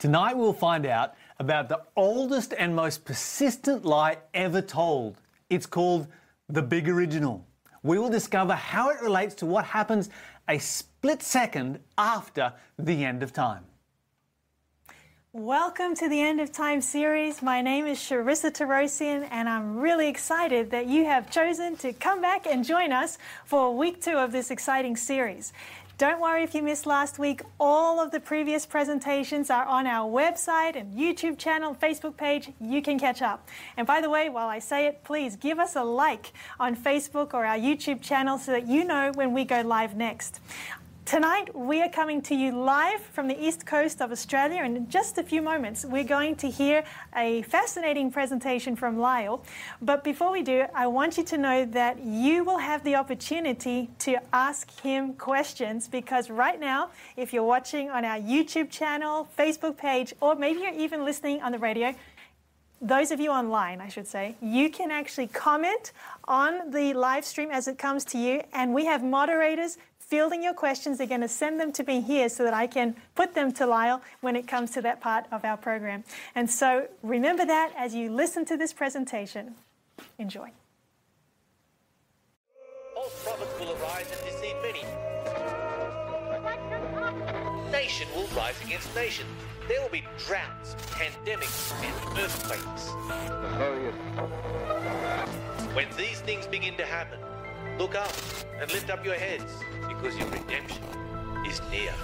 Tonight we'll find out about the oldest and most persistent lie ever told. It's called the Big Original. We will discover how it relates to what happens a split second after the end of time. Welcome to the End of Time series. My name is Charissa Torossian, and I'm really excited that you have chosen to come back and join us for week two of this exciting series. Don't worry if you missed last week. All of the previous presentations are on our website and YouTube channel, Facebook page. You can catch up. And by the way, while I say it, please give us a like on Facebook or our YouTube channel so that you know when we go live next. Tonight, we are coming to you live from the east coast of Australia, and in just a few moments, we're going to hear a fascinating presentation from Lyle. But before we do, I want you to know that you will have the opportunity to ask him questions because right now, if you're watching on our YouTube channel, Facebook page, or maybe you're even listening on the radio, those of you online, I should say, you can actually comment on the live stream as it comes to you, and we have moderators fielding your questions. They're going to send them to me here so that I can put them to Lyle when it comes to that part of our program. And so remember that as you listen to this presentation. Enjoy. False prophets will arise and deceive many. Nation will rise against nation. There will be droughts, pandemics, and earthquakes. When these things begin to happen, look up and lift up your heads because your redemption is near.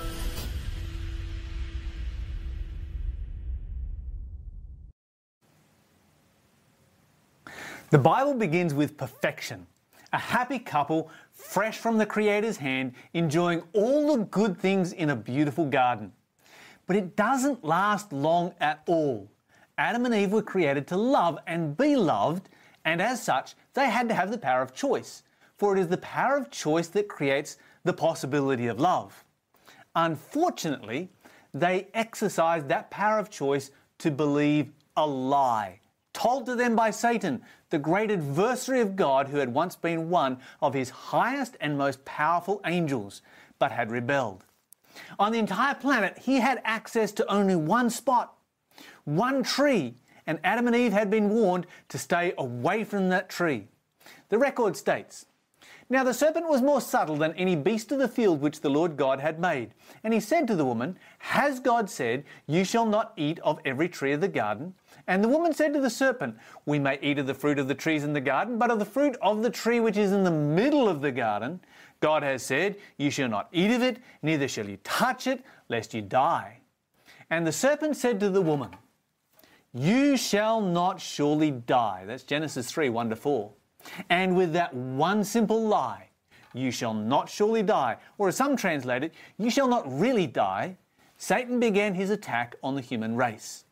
The Bible begins with perfection. A happy couple, fresh from the Creator's hand, enjoying all the good things in a beautiful garden. But it doesn't last long at all. Adam and Eve were created to love and be loved, and as such, they had to have the power of choice. For it is the power of choice that creates the possibility of love. Unfortunately, they exercised that power of choice to believe a lie told to them by Satan, the great adversary of God who had once been one of his highest and most powerful angels, but had rebelled. On the entire planet, he had access to only one spot, one tree, and Adam and Eve had been warned to stay away from that tree. The record states now the serpent was more subtle than any beast of the field which the Lord God had made. And he said to the woman, Has God said, You shall not eat of every tree of the garden? And the woman said to the serpent, We may eat of the fruit of the trees in the garden, but of the fruit of the tree which is in the middle of the garden, God has said, You shall not eat of it, neither shall you touch it, lest you die. And the serpent said to the woman, You shall not surely die. That's Genesis 3 1 to 4. And with that one simple lie, you shall not surely die, or as some translate it, you shall not really die, Satan began his attack on the human race.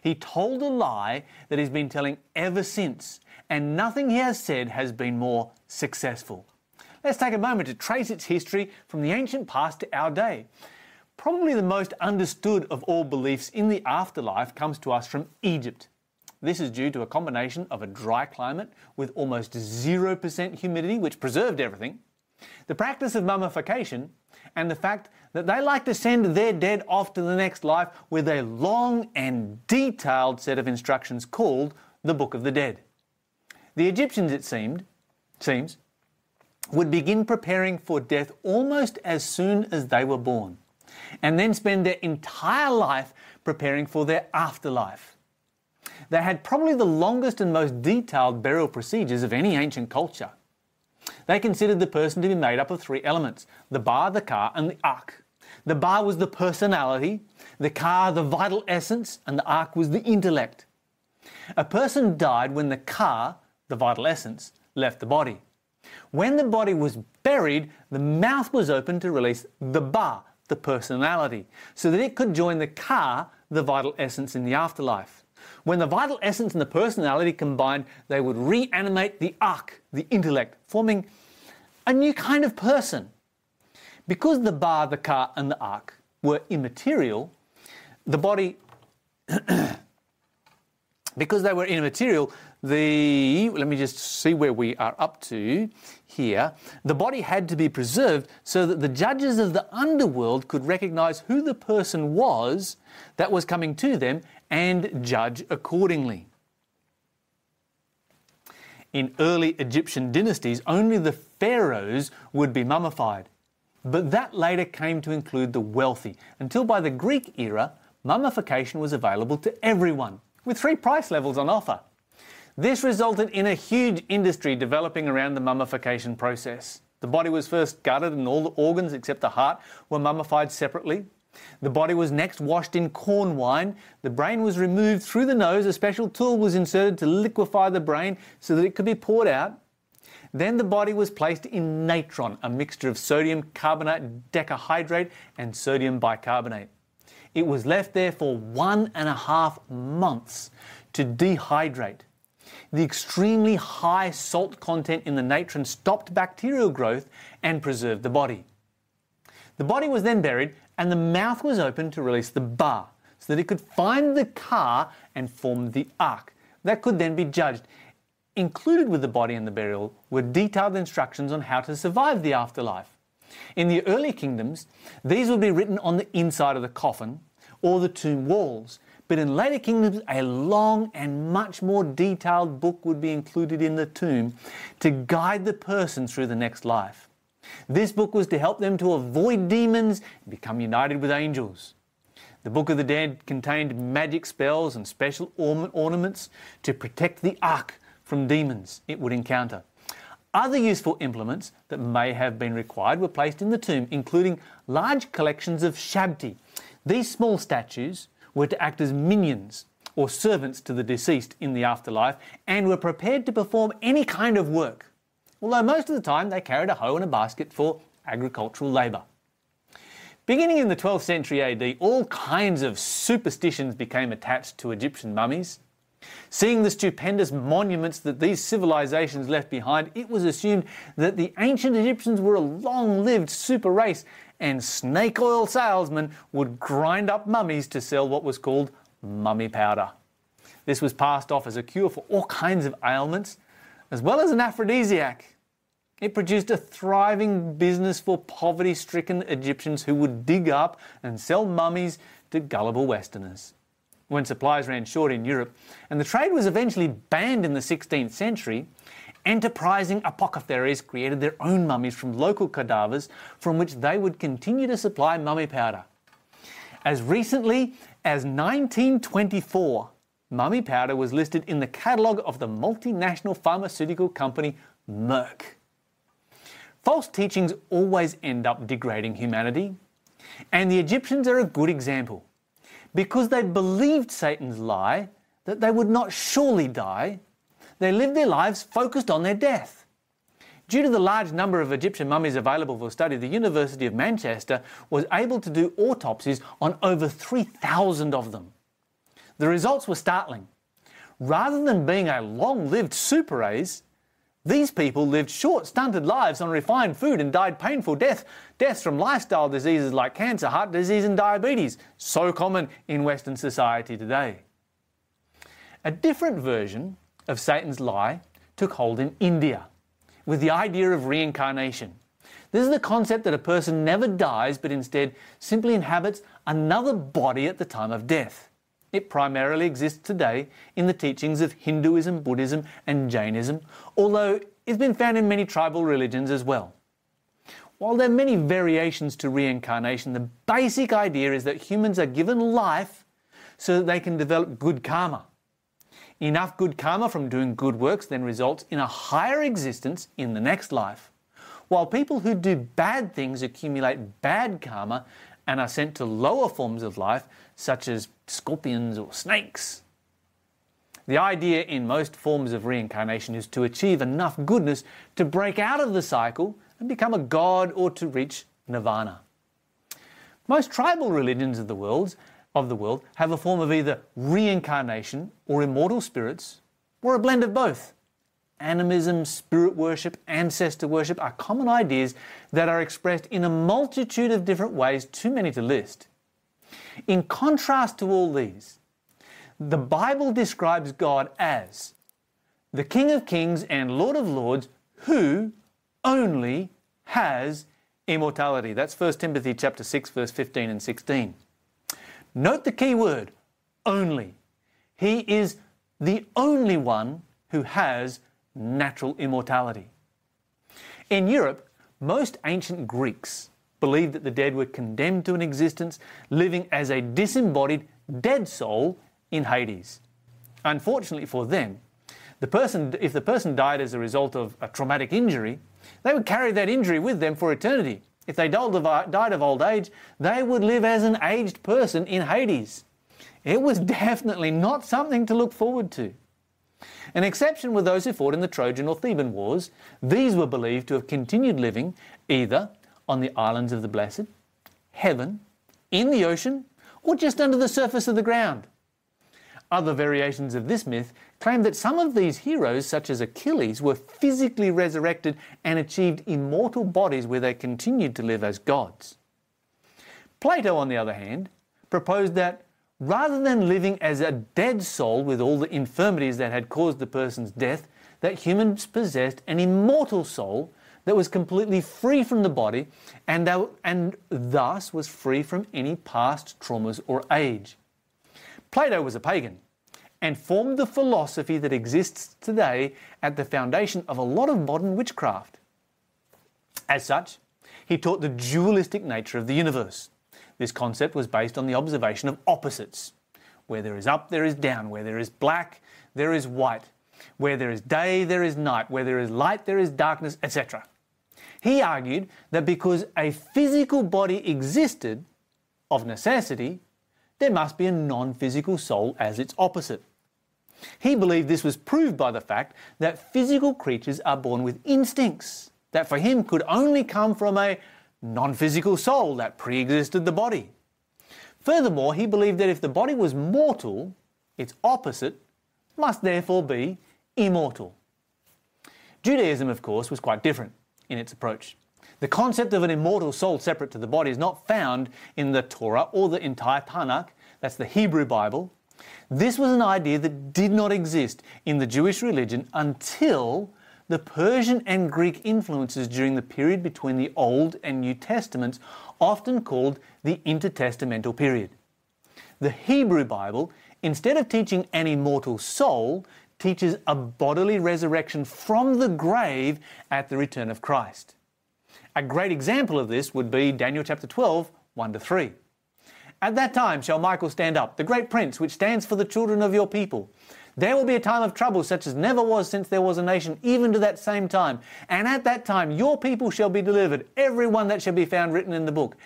He told a lie that he's been telling ever since, and nothing he has said has been more successful. Let's take a moment to trace its history from the ancient past to our day. Probably the most understood of all beliefs in the afterlife comes to us from Egypt. This is due to a combination of a dry climate with almost 0% humidity, which preserved everything, the practice of mummification, and the fact that they like to send their dead off to the next life with a long and detailed set of instructions called the Book of the Dead. The Egyptians, it seemed, seems, would begin preparing for death almost as soon as they were born, and then spend their entire life preparing for their afterlife. They had probably the longest and most detailed burial procedures of any ancient culture. They considered the person to be made up of three elements the ba, the ka, and the akh. The ba was the personality, the ka, the vital essence, and the akh was the intellect. A person died when the ka, the vital essence, left the body. When the body was buried, the mouth was open to release the ba, the personality, so that it could join the ka, the vital essence, in the afterlife. When the vital essence and the personality combined, they would reanimate the akh, the intellect, forming a new kind of person. Because the ba, the ka, and the akh were immaterial, the body because they were immaterial, the let me just see where we are up to here. The body had to be preserved so that the judges of the underworld could recognize who the person was that was coming to them and judge accordingly. In early Egyptian dynasties, only the pharaohs would be mummified. But that later came to include the wealthy, until by the Greek era, mummification was available to everyone, with three price levels on offer. This resulted in a huge industry developing around the mummification process. The body was first gutted and all the organs except the heart were mummified separately. The body was next washed in corn wine. The brain was removed through the nose. A special tool was inserted to liquefy the brain so that it could be poured out. Then the body was placed in natron, a mixture of sodium carbonate decahydrate and sodium bicarbonate. It was left there for one and a half months to dehydrate. The extremely high salt content in the natron stopped bacterial growth and preserved the body. The body was then buried and the mouth was opened to release the ba so that it could find the ka and form the akh. That could then be judged. Included with the body and the burial were detailed instructions on how to survive the afterlife. In the early kingdoms, these would be written on the inside of the coffin or the tomb walls. But in later kingdoms, a long and much more detailed book would be included in the tomb to guide the person through the next life. This book was to help them to avoid demons and become united with angels. The Book of the Dead contained magic spells and special ornaments to protect the akh from demons it would encounter. Other useful implements that may have been required were placed in the tomb, including large collections of shabti. These small statues were to act as minions or servants to the deceased in the afterlife and were prepared to perform any kind of work, although most of the time they carried a hoe and a basket for agricultural labour. Beginning in the 12th century AD, all kinds of superstitions became attached to Egyptian mummies. Seeing the stupendous monuments that these civilizations left behind, it was assumed that the ancient Egyptians were a long lived super race and snake oil salesmen would grind up mummies to sell what was called mummy powder. This was passed off as a cure for all kinds of ailments, as well as an aphrodisiac. It produced a thriving business for poverty stricken Egyptians who would dig up and sell mummies to gullible Westerners. When supplies ran short in Europe and the trade was eventually banned in the 16th century, enterprising apothecaries created their own mummies from local cadavers from which they would continue to supply mummy powder. As recently as 1924, mummy powder was listed in the catalogue of the multinational pharmaceutical company Merck. False teachings always end up degrading humanity, and the Egyptians are a good example. Because they believed Satan's lie that they would not surely die, they lived their lives focused on their death. Due to the large number of Egyptian mummies available for study, the University of Manchester was able to do autopsies on over 3,000 of them. The results were startling. Rather than being a long lived super race, these people lived short, stunted lives on refined food and died painful death, deaths from lifestyle diseases like cancer, heart disease, and diabetes, so common in Western society today. A different version of Satan's lie took hold in India with the idea of reincarnation. This is the concept that a person never dies but instead simply inhabits another body at the time of death. It primarily exists today in the teachings of Hinduism, Buddhism, and Jainism, although it's been found in many tribal religions as well. While there are many variations to reincarnation, the basic idea is that humans are given life so that they can develop good karma. Enough good karma from doing good works then results in a higher existence in the next life, while people who do bad things accumulate bad karma and are sent to lower forms of life, such as scorpions or snakes. The idea in most forms of reincarnation is to achieve enough goodness to break out of the cycle and become a god or to reach nirvana. Most tribal religions of the world of the world have a form of either reincarnation or immortal spirits, or a blend of both. Animism, spirit worship, ancestor worship are common ideas that are expressed in a multitude of different ways, too many to list. In contrast to all these, the Bible describes God as the King of Kings and Lord of Lords who only has immortality. That's 1 Timothy chapter 6 verse 15 and 16. Note the key word, only. He is the only one who has natural immortality. In Europe, most ancient Greeks believed that the dead were condemned to an existence living as a disembodied dead soul in Hades. Unfortunately for them, the person, if the person died as a result of a traumatic injury, they would carry that injury with them for eternity. If they died of old age, they would live as an aged person in Hades. It was definitely not something to look forward to. An exception were those who fought in the Trojan or Theban wars. These were believed to have continued living either on the islands of the blessed, heaven, in the ocean, or just under the surface of the ground. Other variations of this myth claim that some of these heroes, such as Achilles, were physically resurrected and achieved immortal bodies where they continued to live as gods. Plato, on the other hand, proposed that rather than living as a dead soul with all the infirmities that had caused the person's death, that humans possessed an immortal soul that was completely free from the body and, that, and thus was free from any past traumas or age. Plato was a pagan and formed the philosophy that exists today at the foundation of a lot of modern witchcraft. As such, he taught the dualistic nature of the universe. This concept was based on the observation of opposites. Where there is up, there is down. Where there is black, there is white. Where there is day, there is night. Where there is light, there is darkness, etc. He argued that because a physical body existed, of necessity, there must be a non physical soul as its opposite. He believed this was proved by the fact that physical creatures are born with instincts that for him could only come from a non physical soul that pre existed the body. Furthermore, he believed that if the body was mortal, its opposite must therefore be immortal. Judaism, of course, was quite different in its approach. The concept of an immortal soul separate to the body is not found in the Torah or the entire Tanakh, that's the Hebrew Bible. This was an idea that did not exist in the Jewish religion until the Persian and Greek influences during the period between the Old and New Testaments, often called the intertestamental period. The Hebrew Bible, instead of teaching an immortal soul, teaches a bodily resurrection from the grave at the return of Christ. A great example of this would be Daniel chapter 12, 1 to 3. At that time shall Michael stand up, the great prince, which stands for the children of your people. There will be a time of trouble such as never was since there was a nation, even to that same time. And at that time your people shall be delivered, every one that shall be found written in the book.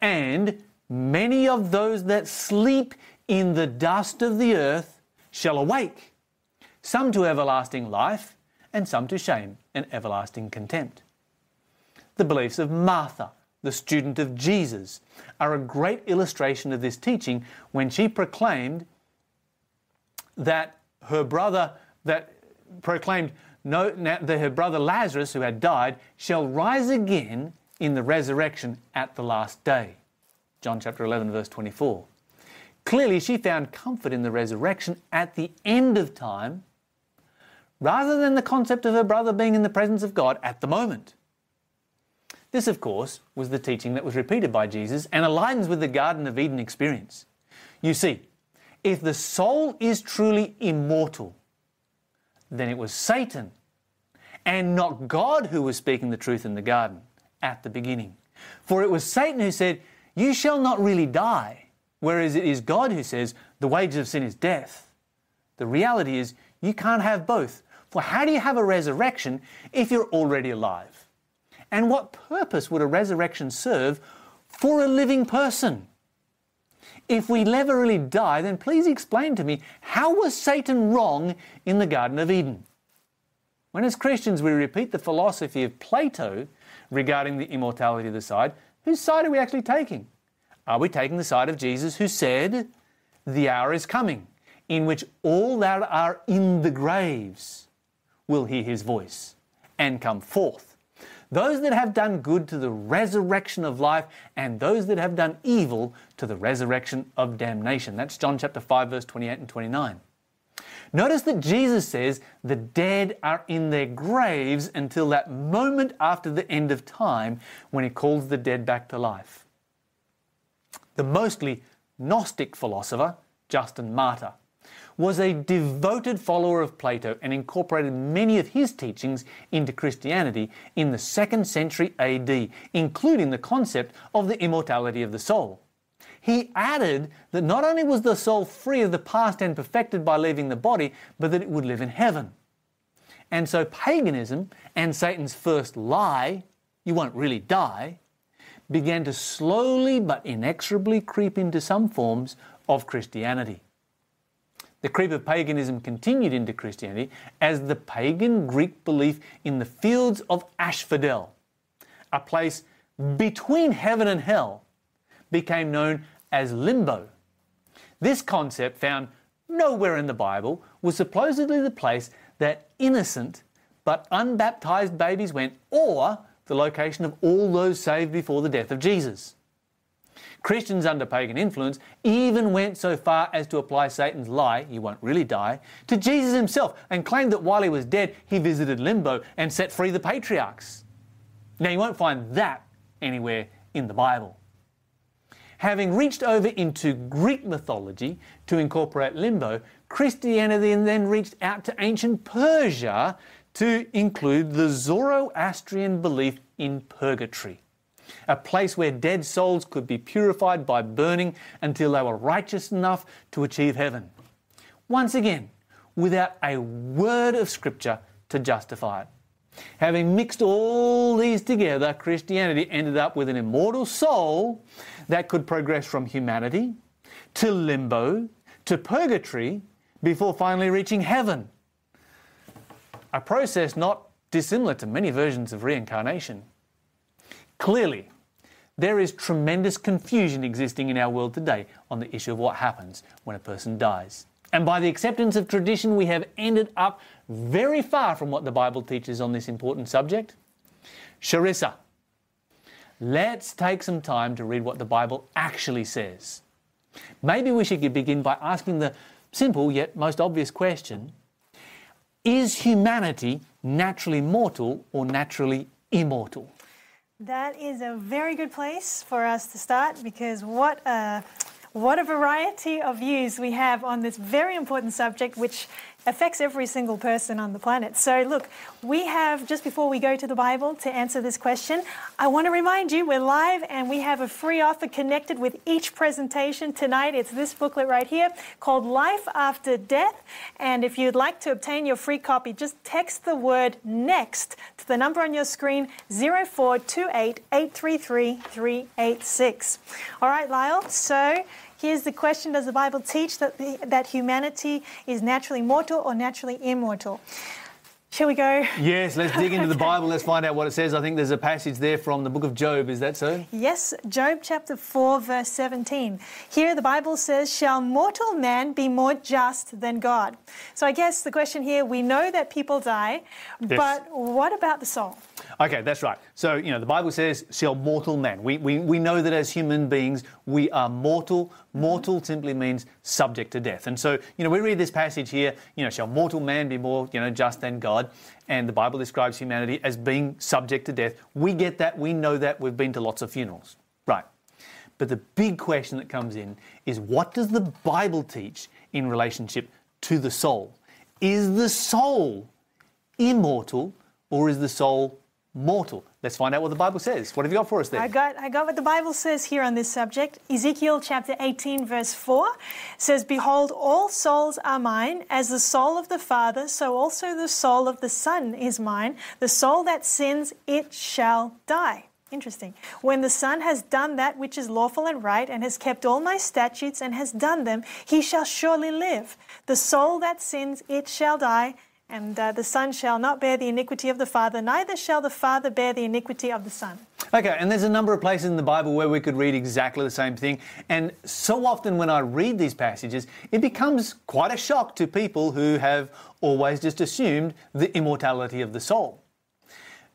And many of those that sleep in the dust of the earth shall awake some to everlasting life, and some to shame and everlasting contempt. The beliefs of Martha, the student of Jesus, are a great illustration of this teaching when she proclaimed that her brother, that proclaimed no, that her brother Lazarus, who had died, shall rise again in the resurrection at the last day. John chapter 11, verse 24. Clearly, she found comfort in the resurrection at the end of time rather than the concept of her brother being in the presence of God at the moment. This, of course, was the teaching that was repeated by Jesus and aligns with the Garden of Eden experience. You see, if the soul is truly immortal, then it was Satan and not God who was speaking the truth in the garden at the beginning. For it was Satan who said, You shall not really die, whereas it is God who says, The wages of sin is death. The reality is, you can't have both. For how do you have a resurrection if you're already alive? And what purpose would a resurrection serve for a living person? If we never really die, then please explain to me how was Satan wrong in the Garden of Eden? When as Christians we repeat the philosophy of Plato regarding the immortality of the side, whose side are we actually taking? Are we taking the side of Jesus who said, The hour is coming in which all that are in the graves will hear his voice and come forth. Those that have done good to the resurrection of life, and those that have done evil to the resurrection of damnation. That's John chapter 5, verse 28 and 29. Notice that Jesus says the dead are in their graves until that moment after the end of time when he calls the dead back to life. The mostly Gnostic philosopher, Justin Martyr, was a devoted follower of Plato and incorporated many of his teachings into Christianity in the second century AD, including the concept of the immortality of the soul. He added that not only was the soul free of the past and perfected by leaving the body, but that it would live in heaven. And so paganism and Satan's first lie, you won't really die, began to slowly but inexorably creep into some forms of Christianity. The creep of paganism continued into Christianity as the pagan Greek belief in the fields of Asphodel, a place between heaven and hell, became known as limbo. This concept, found nowhere in the Bible, was supposedly the place that innocent but unbaptized babies went, or the location of all those saved before the death of Jesus. Christians under pagan influence even went so far as to apply Satan's lie, you won't really die, to Jesus himself and claimed that while he was dead, he visited limbo and set free the patriarchs. Now, you won't find that anywhere in the Bible. Having reached over into Greek mythology to incorporate limbo, Christianity then reached out to ancient Persia to include the Zoroastrian belief in purgatory a place where dead souls could be purified by burning until they were righteous enough to achieve heaven. Once again, without a word of Scripture to justify it. Having mixed all these together, Christianity ended up with an immortal soul that could progress from humanity to limbo to purgatory before finally reaching heaven. A process not dissimilar to many versions of reincarnation. Clearly, there is tremendous confusion existing in our world today on the issue of what happens when a person dies. And by the acceptance of tradition, we have ended up very far from what the Bible teaches on this important subject. Charissa, let's take some time to read what the Bible actually says. Maybe we should begin by asking the simple yet most obvious question Is humanity naturally mortal or naturally immortal? That is a very good place for us to start because what a, what a variety of views we have on this very important subject, which affects every single person on the planet. So, look, we have, just before we go to the Bible to answer this question, I want to remind you we're live and we have a free offer connected with each presentation tonight. It's this booklet right here called Life After Death. And if you'd like to obtain your free copy, just text the word NEXT to the number on your screen 0428 833 386. All right, Lyle, so Here's the question Does the Bible teach that, the, that humanity is naturally mortal or naturally immortal? Shall we go? Yes, let's dig into the Bible. Let's find out what it says. I think there's a passage there from the book of Job. Is that so? Yes, Job chapter 4, verse 17. Here the Bible says, Shall mortal man be more just than God? So I guess the question here we know that people die, yes. but what about the soul? Okay, that's right. So, you know, the Bible says, shall mortal man. We, we, we know that as human beings, we are mortal. Mortal simply means subject to death. And so, you know, we read this passage here, you know, shall mortal man be more, you know, just than God? And the Bible describes humanity as being subject to death. We get that. We know that. We've been to lots of funerals. Right. But the big question that comes in is what does the Bible teach in relationship to the soul? Is the soul immortal or is the soul mortal. Let's find out what the Bible says. What have you got for us there? I got, I got what the Bible says here on this subject. Ezekiel chapter 18, verse 4 says, Behold, all souls are mine, as the soul of the Father, so also the soul of the Son is mine. The soul that sins, it shall die. Interesting. When the Son has done that which is lawful and right, and has kept all my statutes and has done them, he shall surely live. The soul that sins, it shall die. And uh, the Son shall not bear the iniquity of the Father, neither shall the Father bear the iniquity of the Son. Okay, and there's a number of places in the Bible where we could read exactly the same thing. And so often when I read these passages, it becomes quite a shock to people who have always just assumed the immortality of the soul.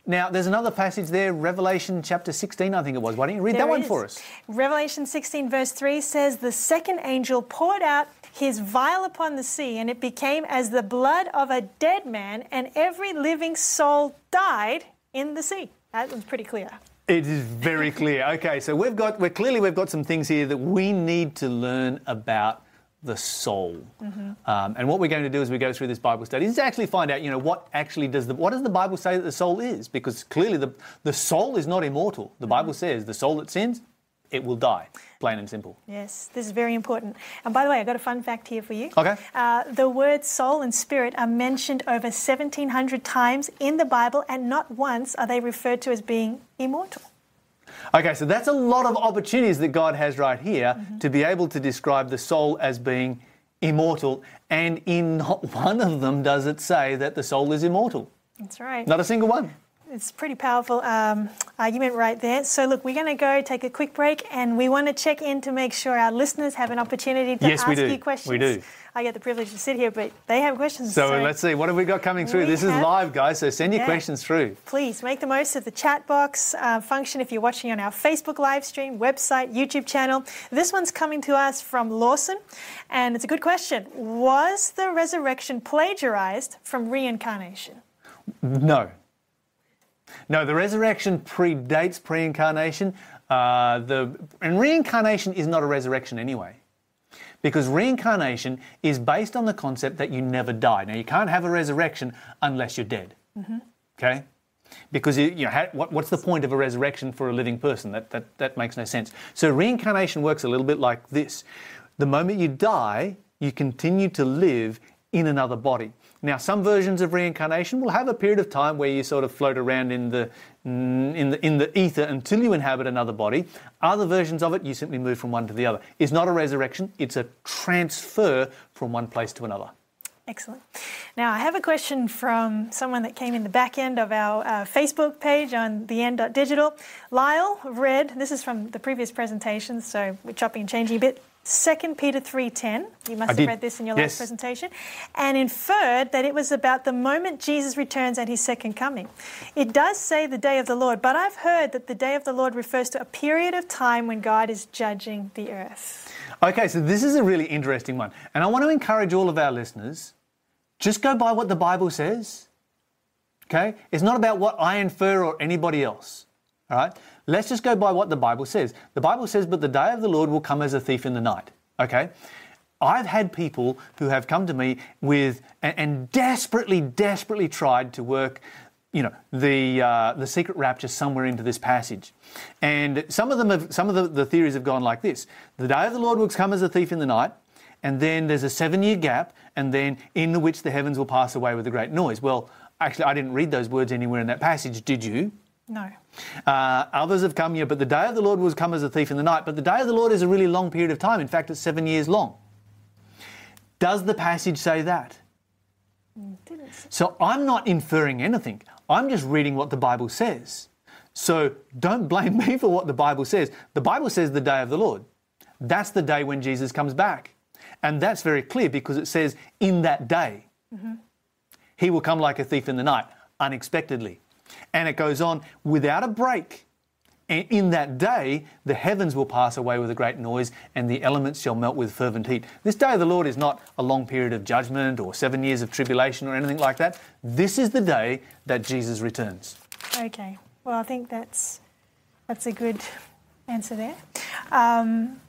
Now, there's another passage there, Revelation chapter 16, I think it was. Why don't you read that There one for us? Revelation 16, verse 3 says, The second angel poured out his vial upon the sea, and it became as the blood of a dead man, and every living soul died in the sea. That was pretty clear. It is very clear. Okay, so we've got, we're clearly we've got some things here that we need to learn about the soul. Um, and what we're going to do as we go through this Bible study is actually find out, you know, what actually does the what does the Bible say that the soul is? Because clearly the the soul is not immortal. The Bible says the soul that sins, it will die. Plain and simple. Yes, this is very important. And by the way, I've got a fun fact here for you. Okay. Uh, the words soul and spirit are mentioned over 1,700 times in the Bible, and not once are they referred to as being immortal. Okay, so that's a lot of opportunities that God has right here to be able to describe the soul as being immortal. And in not one of them does it say that the soul is immortal. That's right. Not a single one. It's a pretty powerful um, argument right there. So, look, we're going to go take a quick break and we want to check in to make sure our listeners have an opportunity to Yes, ask you questions. We do. I get the privilege to sit here, but they have questions. So let's see, what have we got coming through? This is live, guys, so send your Yeah. questions through. Please make the most of the chat box uh, function if you're watching on our Facebook live stream, website, YouTube channel. This one's coming to us from Lawson, and it's a good question. Was the resurrection plagiarized from reincarnation? No. No, the resurrection predates pre incarnation. Uh, the, and reincarnation is not a resurrection anyway. Because reincarnation is based on the concept that you never die. Now, you can't have a resurrection unless you're dead. Okay? Because you, you know, ha- what, what's the point of a resurrection for a living person? That, that, that makes no sense. So, reincarnation works a little bit like this the moment you die, you continue to live in another body. Now, some versions of reincarnation will have a period of time where you sort of float around in the, mm, in the, in the ether until you inhabit another body. Other versions of it, you simply move from one to the other. It's not a resurrection, it's a transfer from one place to another. Excellent. Now, I have a question from someone that came in the back end of our uh, Facebook page on theend.digital. Lyle read, this is from the previous presentation, so we're chopping and changing a bit. 2 Peter 3.10, you must have did. read this in your Yes. last presentation, and inferred that it was about the moment Jesus returns at his second coming. It does say the day of the Lord, but I've heard that the day of the Lord refers to a period of time when God is judging the earth. Okay, so this is a really interesting one. And I want to encourage all of our listeners just go by what the Bible says. Okay? It's not about what I infer or anybody else. All right? Let's just go by what the Bible says. The Bible says, But the day of the Lord will come as a thief in the night. Okay? I've had people who have come to me with and, and desperately, desperately tried to work, you know, the uh, the secret rapture somewhere into this passage, and some of them have some of the, the theories have gone like this: the day of the Lord will come as a thief in the night, and then there's a seven-year gap, and then in which the heavens will pass away with a great noise. Well, actually, I didn't read those words anywhere in that passage. Did you? No. Uh, others have come here, but the day of the Lord will come as a thief in the night. But the day of the Lord is a really long period of time. In fact, it's seven years long. Does the passage say that? Didn't. So I'm not inferring anything. I'm just reading what the Bible says. So don't blame me for what the Bible says. The Bible says the day of the Lord. That's the day when Jesus comes back. And that's very clear because it says, in that day, he will come like a thief in the night, unexpectedly. And it goes on without a break. And in that day, the heavens will pass away with a great noise, and the elements shall melt with fervent heat. This day of the Lord is not a long period of judgment or seven years of tribulation or anything like that. This is the day that Jesus returns. Okay. Well, I think that's that's a good answer there. Um,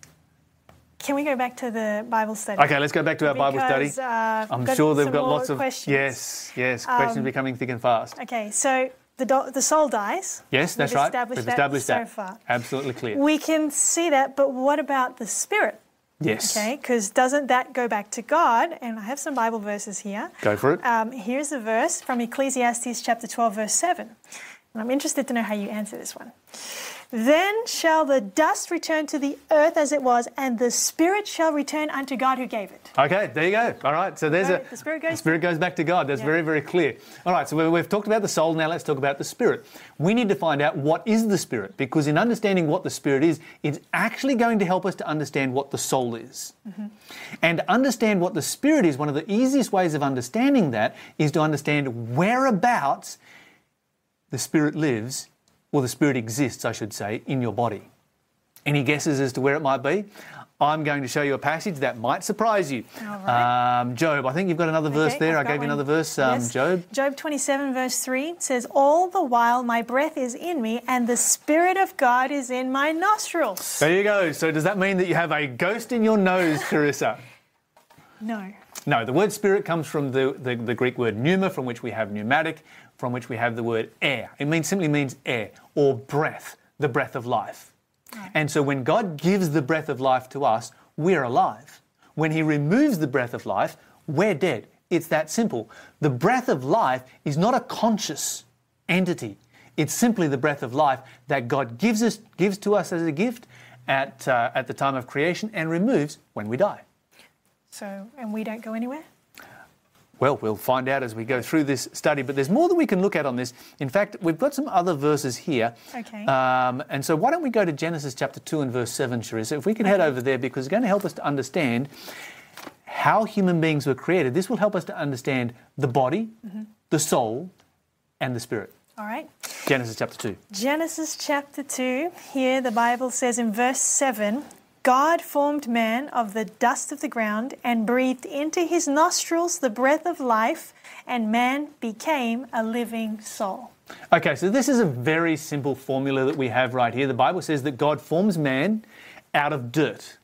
can we go back to the Bible study? Okay, let's go back to our Bible study. Uh, I'm sure they've got lots of questions. yes, yes, questions Um, becoming thick and fast. Okay, so the do- the soul dies. Yes, that's We've right. Established We've that established so far. Absolutely clear. We can see that, but what about the spirit? yes. Okay, because doesn't that go back to God? And I have some Bible verses here. Go for it. Um, here's a verse from Ecclesiastes chapter 12, verse 7. And I'm interested to know how you answer this one. Then shall the dust return to the earth as it was, and the spirit shall return unto God who gave it. Okay, there you go. All right, so there's Right, a the spirit goes- spirit goes back to God. That's Yeah. very, very clear. All right, so we- we've talked about the soul. Now let's talk about the spirit. We need to find out what is the spirit, because in understanding what the spirit is, it's actually going to help us to understand what the soul is. Mm-hmm. And to understand what the spirit is, one of the easiest ways of understanding that is to understand whereabouts the Spirit lives, or the Spirit exists, I should say, in your body. Any guesses as to where it might be? I'm going to show you a passage that might surprise you. All right. Um, Job, I think you've got another verse Okay, there. I've I gave you another verse. Um, Yes. Job. Job 27, verse 3 says, All the while my breath is in me, and the Spirit of God is in my nostrils. There you go. So does that mean that you have a ghost in your nose, Charissa? No. No, the word spirit comes from the, the, the Greek word pneuma, from which we have pneumatic, from which we have the word air. It means simply means air or breath, the breath of life. And so when God gives the breath of life to us, we're alive. When He removes the breath of life, we're dead. It's that simple. The breath of life is not a conscious entity. It's simply the breath of life that God gives us gives to us as a gift at, uh, at the time of creation and removes when we die. So, and we don't go anywhere? Well, we'll find out as we go through this study, but there's more that we can look at on this. In fact, we've got some other verses here. Okay. Um, and so why don't we go to Genesis chapter 2 and verse 7, Charissa? If we can head over there, because it's going to help us to understand how human beings were created. This will help us to understand the body, the soul, and the spirit. All right. Genesis chapter 2. Genesis chapter 2, here the Bible says in verse 7 God formed man of the dust of the ground and breathed into his nostrils the breath of life, and man became a living soul. Okay, so this is a very simple formula that we have right here. The Bible says that God forms man out of dirt.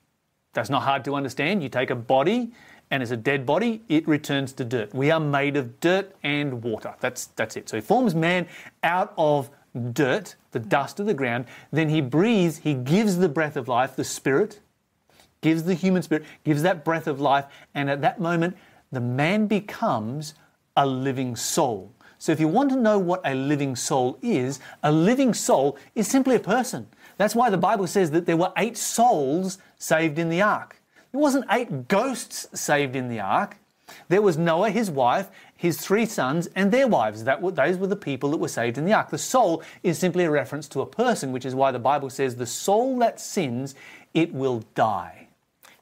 That's not hard to understand. You take a body, and as a dead body, it returns to dirt. We are made of dirt and water. That's, that's it. So he forms man out of dirt, the dust of the ground. Then he breathes, he gives the breath of life, the spirit, gives the human spirit, gives that breath of life, and at that moment, the man becomes a living soul. So, if you want to know what a living soul is, a living soul is simply a person. That's why the Bible says that there were eight souls saved in the ark. There wasn't eight ghosts saved in the ark. There was Noah, his wife, his three sons, and their wives. That were, those were the people that were saved in the ark. The soul is simply a reference to a person, which is why the Bible says, The soul that sins, it will die.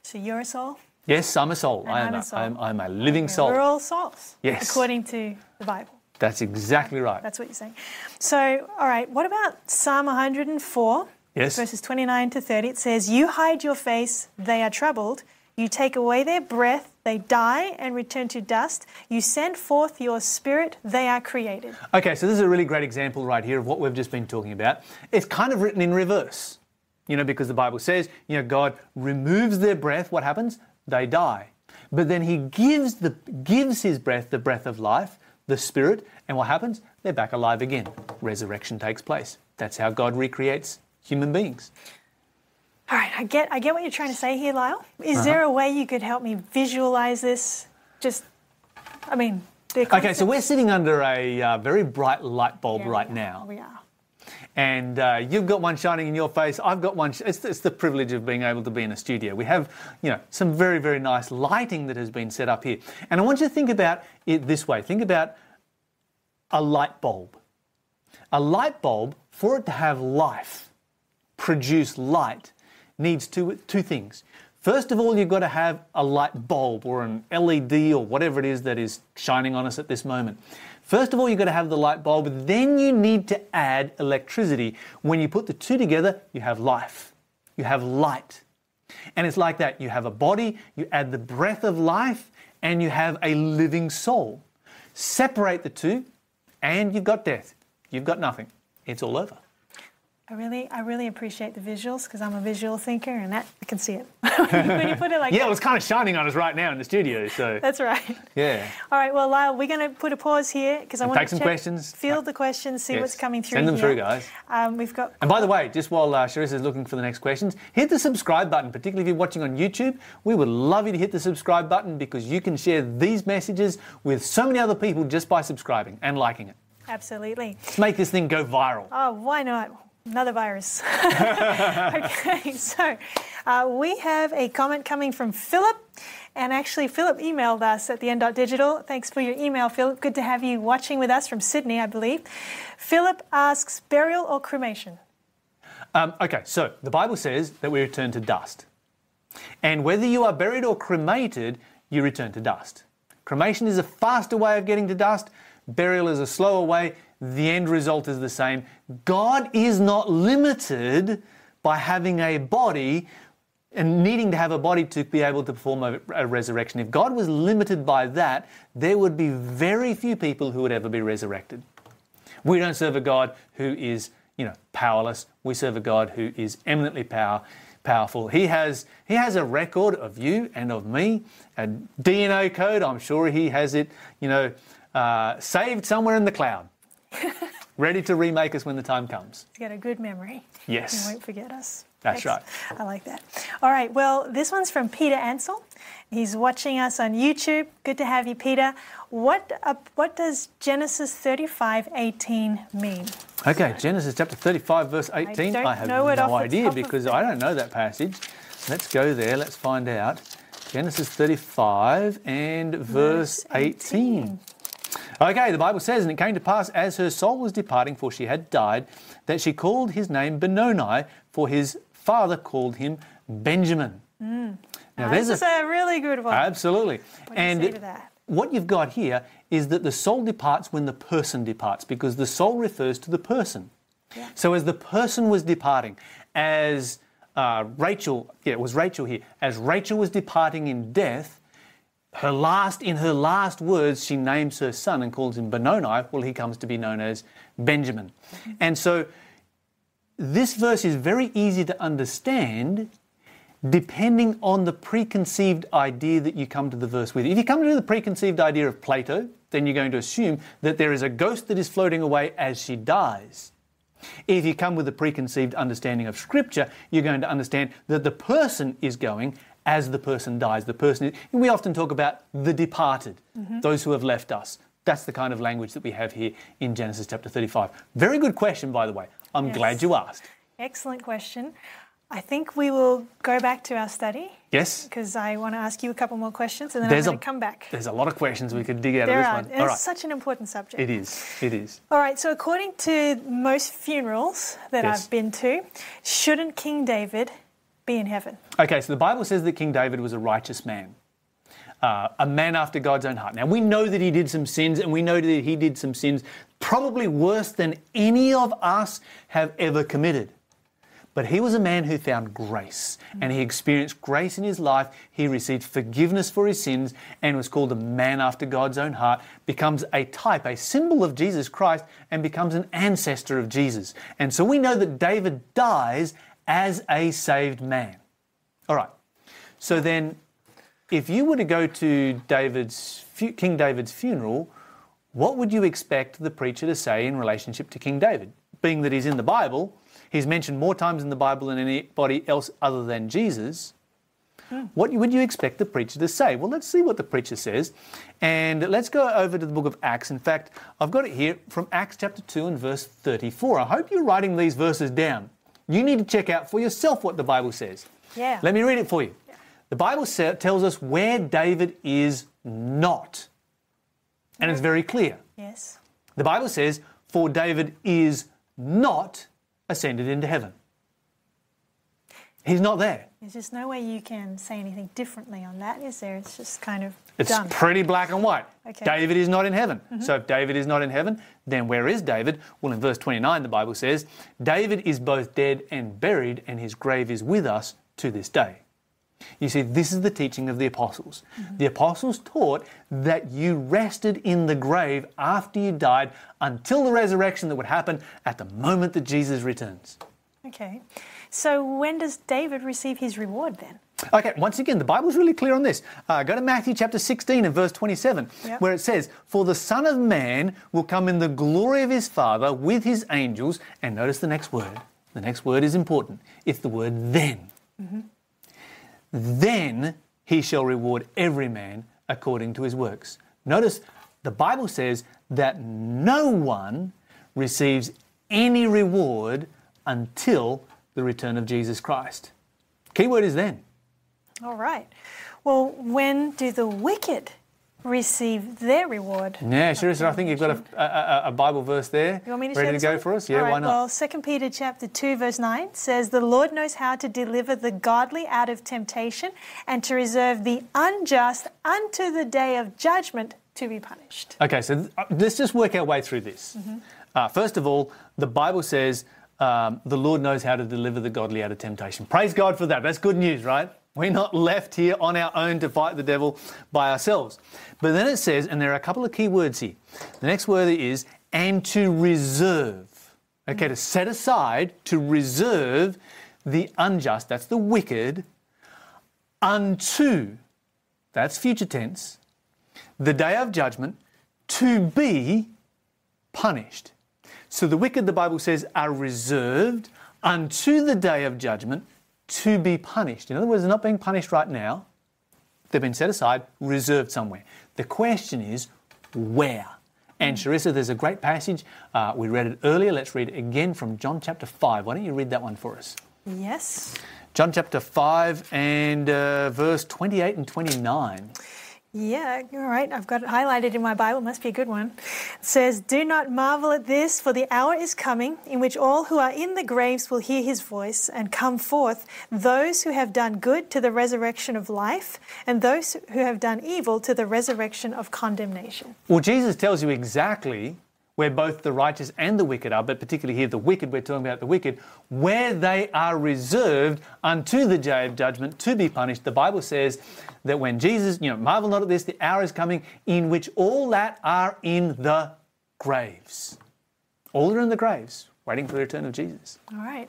So you're a soul? Yes, I'm a soul. And I I'm am a a, soul. I'm, I'm a living soul. We're all souls. Yes. According to the Bible. That's exactly right. That's what you're saying. So, all right, what about Psalm 104, Yes. verses 29 to 30? It says, You hide your face, they are troubled. You take away their breath, they die and return to dust. You send forth your spirit, they are created. Okay, so this is a really great example right here of what we've just been talking about. It's kind of written in reverse, you know, because the Bible says, you know, God removes their breath. What happens? They die. But then He gives the gives His breath, the breath of life, the Spirit, and what happens? They're back alive again. Resurrection takes place. That's how God recreates human beings. All right, I get, I get what you're trying to say here, Lyle. Is Uh-huh. there a way you could help me visualize this? Just, I mean, Okay, so we're sitting under a uh, very bright light bulb Yeah, right are, now. We are. and uh, you've got one shining in your face. I've got one. Sh- it's, it's the privilege of being able to be in a studio. We have, you know, some very, very nice lighting that has been set up here. And I want you to think about it this way. Think about a light bulb. A light bulb, for it to have life, produce light, needs two, two things. First of all, you've got to have a light bulb or an LED or whatever it is that is shining on us at this moment. First of all, you've got to have the light bulb, then you need to add electricity. When you put the two together, you have life, you have light. And it's like that you have a body, you add the breath of life, and you have a living soul. Separate the two, and you've got death. You've got nothing. It's all over. I really, I really appreciate the visuals because I'm a visual thinker and that I can see it. when you put it like Yeah, that. well, it's kind of shining on us right now in the studio, so That's right. yeah. All right, well, Lyle, we're going to put a pause here because I want to take some check, questions. field the questions, see what's coming through. Send them here. through, guys. Um, we've got. And by the way, just while uh, Charissa is looking for the next questions, hit the subscribe button, particularly if you're watching on YouTube. We would love you to hit the subscribe button because you can share these messages with so many other people just by subscribing and liking it. Absolutely. Let's make this thing go viral. Oh, why not? Another virus. okay, so uh, we have a comment coming from Philip. And actually, Philip emailed us at the end.digital. Thanks for your email, Philip. Good to have you watching with us from Sydney, I believe. Philip asks burial or cremation? Um, okay, so the Bible says that we return to dust. And whether you are buried or cremated, you return to dust. Cremation is a faster way of getting to dust, burial is a slower way. The end result is the same. God is not limited by having a body and needing to have a body to be able to perform a, a, resurrection. If God was limited by that, there would be very few people who would ever be resurrected. We don't serve a God who is, you know, powerless. We serve a God who is eminently power, powerful. He has he has a record of you and of me, a DNA code. I'm sure he has it, you know, uh, saved somewhere in the cloud, ready to remake us when the time comes. He's got a good memory. Yes. He won't forget us. That's right. I like that. All right. Well, this one's from Peter Ansel. He's watching us on YouTube. Good to have you, Peter. What uh, what does Genesis 35:18 mean? Okay, Genesis chapter 35, verse 18. I, I have no idea because I don't know that passage. Let's go there. Let's find out. Genesis 35 and verse, verse 18. 18. Okay, the Bible says, And it came to pass as her soul was departing, for she had died, that she called his name Benoni, for his father called him Benjamin. Mm. Now, this is a, a, really good one. Absolutely. What and what you've got here is that the soul departs when the person departs, because the soul refers to the person. Yeah. So as the person was departing, as uh, Rachel, yeah, it was Rachel here, as Rachel was departing in death, her last, in her last words, she names her son and calls him Benoni. Well, he comes to be known as Benjamin. Mm-hmm. And so this verse is very easy to understand depending on the preconceived idea that you come to the verse with. If you come to the preconceived idea of Plato, then you're going to assume that there is a ghost that is floating away as she dies. If you come with a preconceived understanding of Scripture, you're going to understand that the person is going as the person dies. The person, is, we often talk about the departed, mm-hmm. those who have left us. That's the kind of language that we have here in Genesis chapter 35. Very good question, by the way. I'm yes. glad you asked. Excellent question. I think we will go back to our study. Yes. Because I want to ask you a couple more questions and then there's I'm going to come back. There's a lot of questions we could dig out there of this are. one. It's right. such an important subject. It is. It is. All right. So, according to most funerals that yes. I've been to, shouldn't King David be in heaven? Okay. So, the Bible says that King David was a righteous man. Uh, a man after God's own heart. Now, we know that he did some sins, and we know that he did some sins probably worse than any of us have ever committed. But he was a man who found grace and he experienced grace in his life. He received forgiveness for his sins and was called a man after God's own heart, becomes a type, a symbol of Jesus Christ, and becomes an ancestor of Jesus. And so we know that David dies as a saved man. All right. So then, if you were to go to David's, King David's funeral, what would you expect the preacher to say in relationship to King David? Being that he's in the Bible, He's mentioned more times in the Bible than anybody else other than Jesus. Hmm. What would you expect the preacher to say? Well, let's see what the preacher says. And let's go over to the book of Acts. In fact, I've got it here from Acts chapter 2 and verse 34. I hope you're writing these verses down. You need to check out for yourself what the Bible says. Yeah. Let me read it for you. Yeah. The Bible sa- tells us where David is not. And it's very clear. Yes. The Bible says, For David is not ascended into heaven. He's not there. There's just no way you can say anything differently on that, is there? It's just kind of it's done. pretty black and white. Okay. David is not in heaven. Mm-hmm. So if David is not in heaven, then where is David? Well, in verse 29, the Bible says, David is both dead and buried, and his grave is with us to this day. You see, this is the teaching of the apostles. Mm-hmm. The apostles taught that you rested in the grave after you died until the resurrection that would happen at the moment that Jesus returns. Okay. So when does David receive his reward then? Okay, once again, the Bible's really clear on this. Uh, go to Matthew chapter 16 and verse 27, yep. where it says, For the Son of Man will come in the glory of his Father with his angels. And notice the next word. The next word is important. It's the word then. Mm-hmm. Then he shall reward every man according to his works. Notice the Bible says that no one receives any reward until the return of Jesus Christ. Keyword is then. All right. Well, when do the wicked receive their reward? Yeah, sure. So I think you've got a, a, a, Bible verse there you want me to ready to go for us. Yeah, right, why not? Well, 2 Peter chapter 2 verse 9 says, "The Lord knows how to deliver the godly out of temptation and to reserve the unjust unto the day of judgment to be punished." Okay, so uh, let's just work our way through this. Mm-hmm. Uh, first of all, the Bible says um, the Lord knows how to deliver the godly out of temptation. Praise God for that. That's good news, right? We're not left here on our own to fight the devil by ourselves. But then it says, and there are a couple of key words here. The next word is, and to reserve. Okay, to set aside, to reserve the unjust, that's the wicked, unto, that's future tense, the day of judgment, to be punished. So the wicked, the Bible says, are reserved unto the day of judgment to be punished. In other words, they're not being punished right now. They've been set aside, reserved somewhere. The question is, where? And Charissa, there's a great passage. Uh, we read it earlier. Let's read it again from John chapter 5. Why don't you read that one for us? Yes. John chapter 5 and uh, verse 28 and 29. Yeah, all right. I've got it highlighted in my Bible. Must be a good one. It says, Do not marvel at this, for the hour is coming in which all who are in the graves will hear his voice and come forth, those who have done good to the resurrection of life, and those who have done evil to the resurrection of condemnation. Well, Jesus tells you exactly where both the righteous and the wicked are, but particularly here the wicked, we're talking about the wicked, where they are reserved unto the day of judgment to be punished. The Bible says that when Jesus, you know, marvel not at this, the hour is coming in which all that are in the graves. All are in the graves, waiting for the return of Jesus. All right.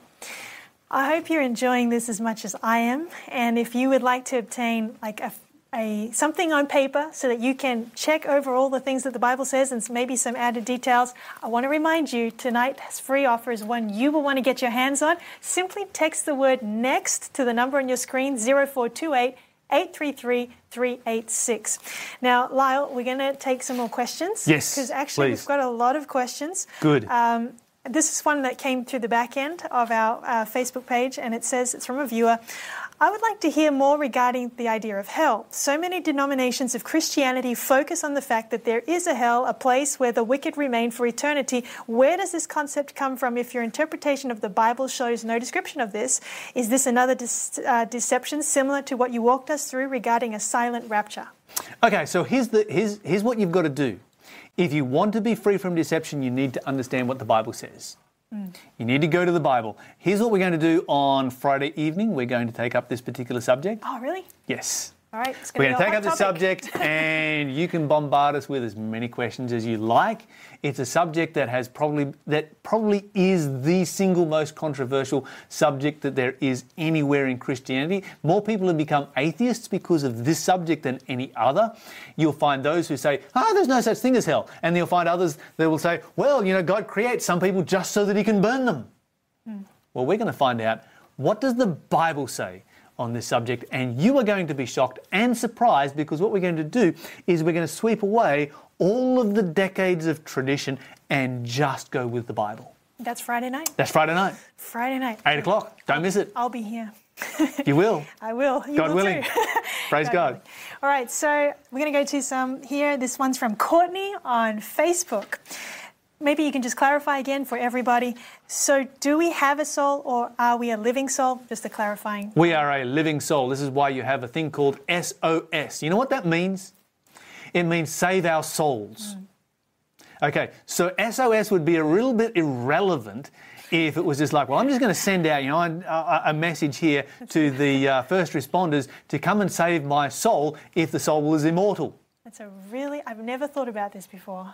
I hope you're enjoying this as much as I am. And if you would like to obtain like a, a something on paper so that you can check over all the things that the Bible says and maybe some added details, I want to remind you tonight's free offer is one you will want to get your hands on. Simply text the word next to the number on your screen 0428 833 386. Now, Lyle, we're going to take some more questions. Yes, Because actually, please. we've got a lot of questions. Good. Um, this is one that came through the back end of our uh, Facebook page, and it says it's from a viewer. I would like to hear more regarding the idea of hell. So many denominations of Christianity focus on the fact that there is a hell, a place where the wicked remain for eternity. Where does this concept come from if your interpretation of the Bible shows no description of this? Is this another dis- uh, deception similar to what you walked us through regarding a silent rapture? Okay, so here's, the, here's, here's what you've got to do. If you want to be free from deception, you need to understand what the Bible says. You need to go to the Bible. Here's what we're going to do on Friday evening. We're going to take up this particular subject. Oh, really? Yes. All right. It's We're going to take up the subject and you can bombard us with as many questions as you like. It's a subject that has probably that probably is the single most controversial subject that there is anywhere in Christianity. More people have become atheists because of this subject than any other. You'll find those who say, "Ah, there's no such thing as hell." And you'll find others that will say, "Well, you know, God creates some people just so that he can burn them." Well, we're going to find out what does the Bible say on this subject, and you are going to be shocked and surprised because what we're going to do is we're going to sweep away all of the decades of tradition and just go with the Bible. That's Friday night. That's Friday night, Friday night. eight o'clock. Don't miss it. I'll be here. You will. I will. You God will willing. too. Praise God. All right, so we're going to go to some here. This one's from Courtney on Facebook. Maybe you can just clarify again for everybody. So, do we have a soul or are we a living soul? Just a clarifying. We are a living soul. This is why you have a thing called SOS. You know what that means? It means save our souls. Okay, so SOS would be a little bit irrelevant if it was just like, well, I'm just going to send out, you know, a, a message here to the uh, first responders to come and save my soul if the soul is immortal. That's a really, I've never thought about this before.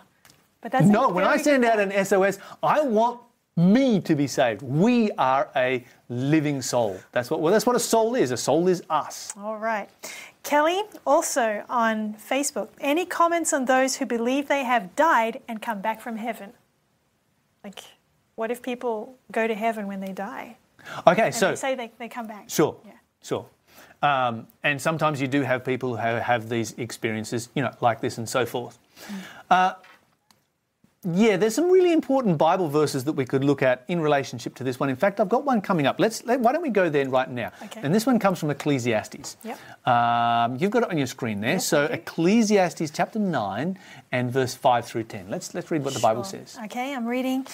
But that's No, when I send out an SOS, I want me to be saved. We are a living soul. That's what well, that's what a soul is. A soul is us. All right. Kelly, also on Facebook, any comments on those who believe they have died and come back from heaven? Like, what if people go to heaven when they die? Okay, And so they say they, they come back. Sure, Yeah. sure. Um, and sometimes you do have people who have, have these experiences, you know, like this and so forth. Uh, yeah, there's some really important Bible verses that we could look at in relationship to this one. In fact, I've got one coming up. Let's let, why don't we go there right now? Okay. And this one comes from Ecclesiastes. Yep. Um, you've got it on your screen there. so Ecclesiastes chapter nine and verse five through ten. Let's let's read what the Bible says. Okay, I'm reading.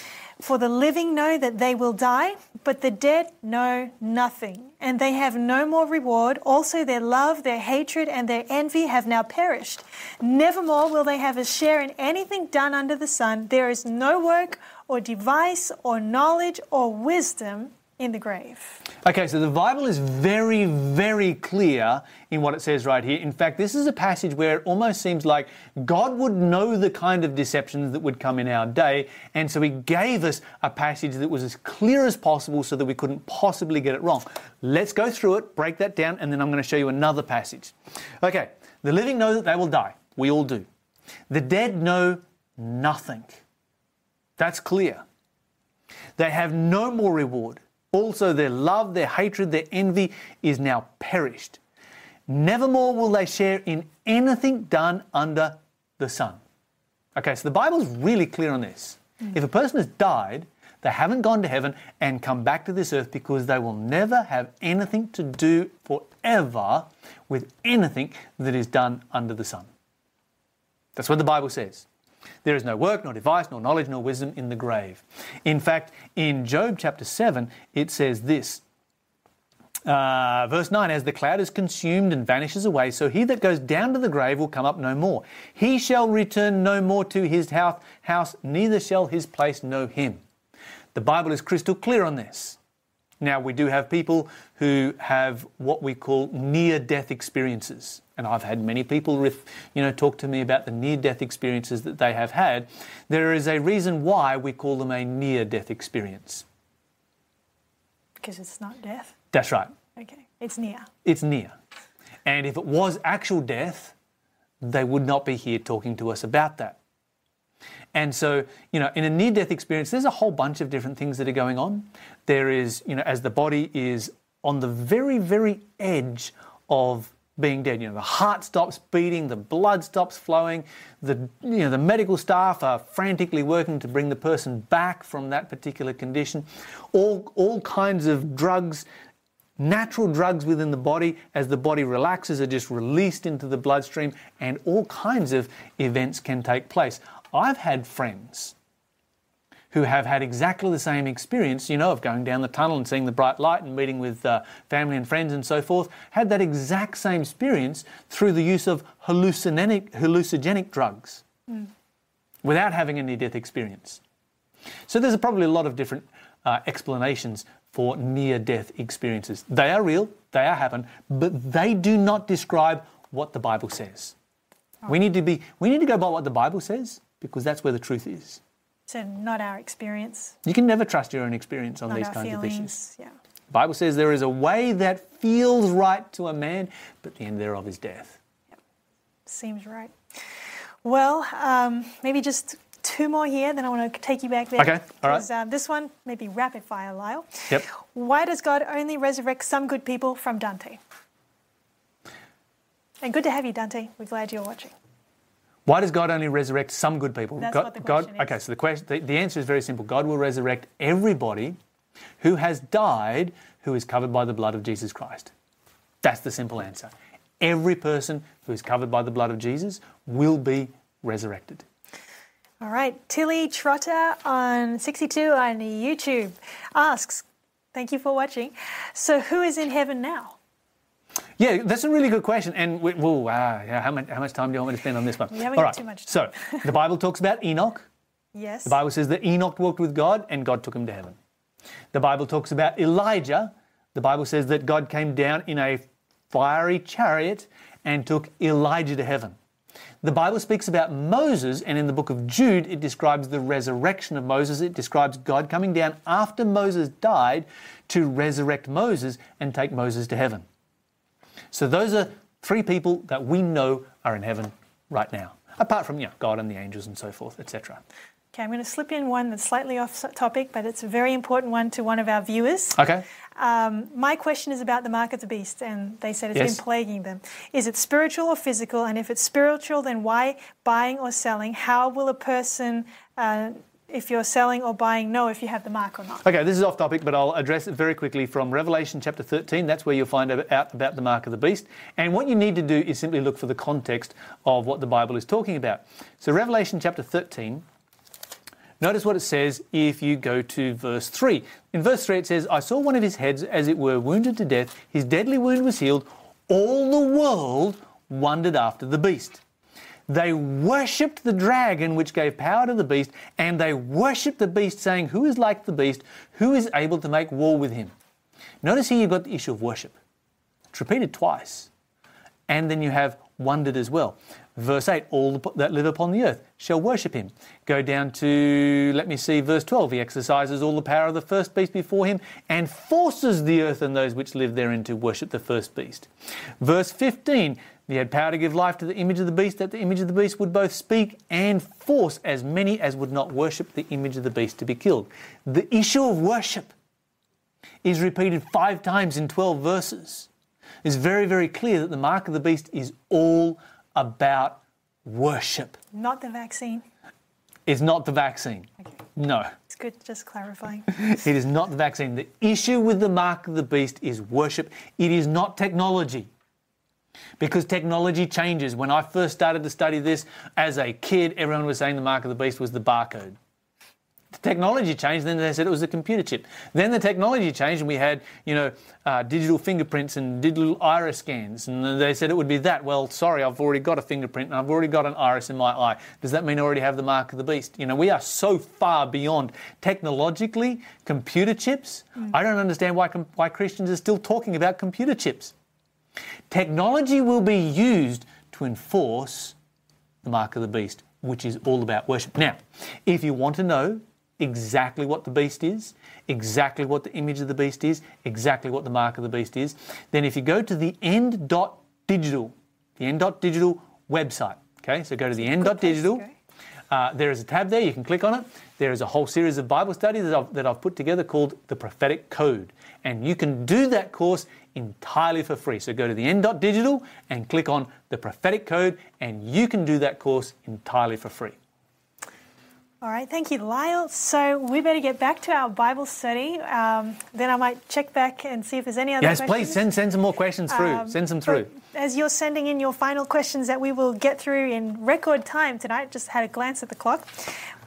For the living know that they will die, but the dead know nothing, and they have no more reward. Also, their love, their hatred, and their envy have now perished. Nevermore will they have a share in anything done under the sun. There is no work, or device, or knowledge, or wisdom in the grave. Okay, so the Bible is very, very clear in what it says right here. In fact, this is a passage where it almost seems like God would know the kind of deceptions that would come in our day, and so He gave us a passage that was as clear as possible so that we couldn't possibly get it wrong. Let's go through it, break that down, and then I'm going to show you another passage. Okay, the living know that they will die. We all do. The dead know nothing. That's clear. They have no more reward. Also, their love, their hatred, their envy is now perished. Nevermore will they share in anything done under the sun. Okay, so the Bible's really clear on this. If a person has died, they haven't gone to heaven and come back to this earth because they will never have anything to do forever with anything that is done under the sun. That's what the Bible says. There is no work, nor device, nor knowledge, nor wisdom in the grave. In fact, in Job chapter 7, it says this. Uh, verse 9 As the cloud is consumed and vanishes away, so he that goes down to the grave will come up no more. He shall return no more to his house, house neither shall his place know him. The Bible is crystal clear on this. Now, we do have people who have what we call near death experiences. And I've had many people with, you know, talk to me about the near death experiences that they have had. There is a reason why we call them a near death experience. Because it's not death. That's right, Okay, it's near. it's near. And if it was actual death, they would not be here talking to us about that. And so, you know, in a near death experience, there's a whole bunch of different things that are going on. There is, you know, as the body is on the very, very edge of being dead. You know, the heart stops beating, the blood stops flowing, the you know the medical staff are frantically working to bring the person back from that particular condition. All all kinds of drugs, natural drugs within the body, as the body relaxes, are just released into the bloodstream, and all kinds of events can take place. I've had friends who have had exactly the same experience, you know, of going down the tunnel and seeing the bright light and meeting with uh, family and friends and so forth, had that exact same experience through the use of hallucinogenic, hallucinogenic drugs without having a near death experience. So there's probably a lot of different uh, explanations for near death experiences. They are real, they are happen, but they do not describe what the Bible says. We need to be we need to go by what the Bible says because that's where the truth is. So not our experience, You can never trust your own experience on not these kinds of issues. feelings. Yeah. The Bible says there is a way that feels right to a man, but the end thereof is death. Yep. Seems right. Well, um, maybe just two more here, then I want to take you back there. Okay, all right. Um, this one, maybe rapid fire, Lyle. Yep. Why does God only resurrect some good people from Dante? And good to have you, Dante. We're glad you're watching. Why does God only resurrect some good people? That's God, what the God, question is. okay, so the question, the, the answer is very simple. God will resurrect everybody who has died who is covered by the blood of Jesus Christ. That's the simple answer. Every person who is covered by the blood of Jesus will be resurrected. All right, Tilly Trotter on 62 on YouTube asks, Thank you for watching. So, who is in heaven now? Yeah, that's a really good question. And we, whoa, ah, yeah, how, much, how much time do you want me to spend on this one? We haven't All got too much Time. So, the Bible talks about Enoch. Yes. The Bible says that Enoch walked with God and God took him to heaven. The Bible talks about Elijah. The Bible says that God came down in a fiery chariot and took Elijah to heaven. The Bible speaks about Moses, and in the book of Jude, it describes the resurrection of Moses. It describes God coming down after Moses died to resurrect Moses and take Moses to heaven. So those are three people that we know are in heaven right now, apart from you know, God and the angels and so forth, etc. Okay, I'm going to slip in one that's slightly off topic, but it's a very important one to one of our viewers. Okay. Um, my question is about the mark of the beast, and they said it's Yes. been plaguing them. Is it spiritual or physical? And if it's spiritual, then why buying or selling? How will a person, uh, if you're selling or buying, know if you have the mark or not? Okay, this is off topic, but I'll address it very quickly from Revelation chapter 13. That's where you'll find out about the mark of the beast. And what you need to do is simply look for the context of what the Bible is talking about. So, Revelation chapter 13, Notice what it says if you go to verse 3. In verse 3, it says, I saw one of his heads as it were wounded to death. His deadly wound was healed. All the world wondered after the beast. They worshipped the dragon, which gave power to the beast, and they worshipped the beast, saying, Who is like the beast? Who is able to make war with him? Notice here you've got the issue of worship. It's repeated twice. And then you have wondered as well. Verse 8, all that live upon the earth shall worship him. Go down to, let me see, verse 12. He exercises all the power of the first beast before him and forces the earth and those which live therein to worship the first beast. Verse 15, he had power to give life to the image of the beast, that the image of the beast would both speak and force as many as would not worship the image of the beast to be killed. The issue of worship is repeated five times in 12 verses. It's very, very clear that the mark of the beast is all about worship. Not the vaccine. It's not the vaccine. Okay. No. It's good just clarifying. it is not the vaccine. The issue with the mark of the beast is worship. It is not technology. Because technology changes. When I first started to study this as a kid, everyone was saying the mark of the beast was the barcode. The technology changed, then they said it was a computer chip. Then the technology changed, and we had, you know, uh, digital fingerprints and digital iris scans, and they said it would be that. Well, sorry, I've already got a fingerprint and I've already got an iris in my eye. Does that mean I already have the mark of the beast? You know, we are so far beyond technologically computer chips. Mm. I don't understand why why Christians are still talking about computer chips. Technology will be used to enforce the mark of the beast, which is all about worship. Now, if you want to know exactly what the beast is, exactly what the image of the beast is, exactly what the mark of the beast is, then if you go to the end.digital, the end.digital website, okay, so go to the end.digital. Uh, there is a tab there, you can click on it. There is a whole series of Bible studies that I've, that I've put together called the Prophetic Code. And you can do that course entirely for free. So go to the end.digital and click on the Prophetic Code, and you can do that course entirely for free. All right, thank you, Lyle. So we better get back to our Bible study. Um, then I might check back and see if there's any other yes, questions. please send, send some more questions through. Um, send them through. As you're sending in your final questions that we will get through in record time tonight, just had a glance at the clock.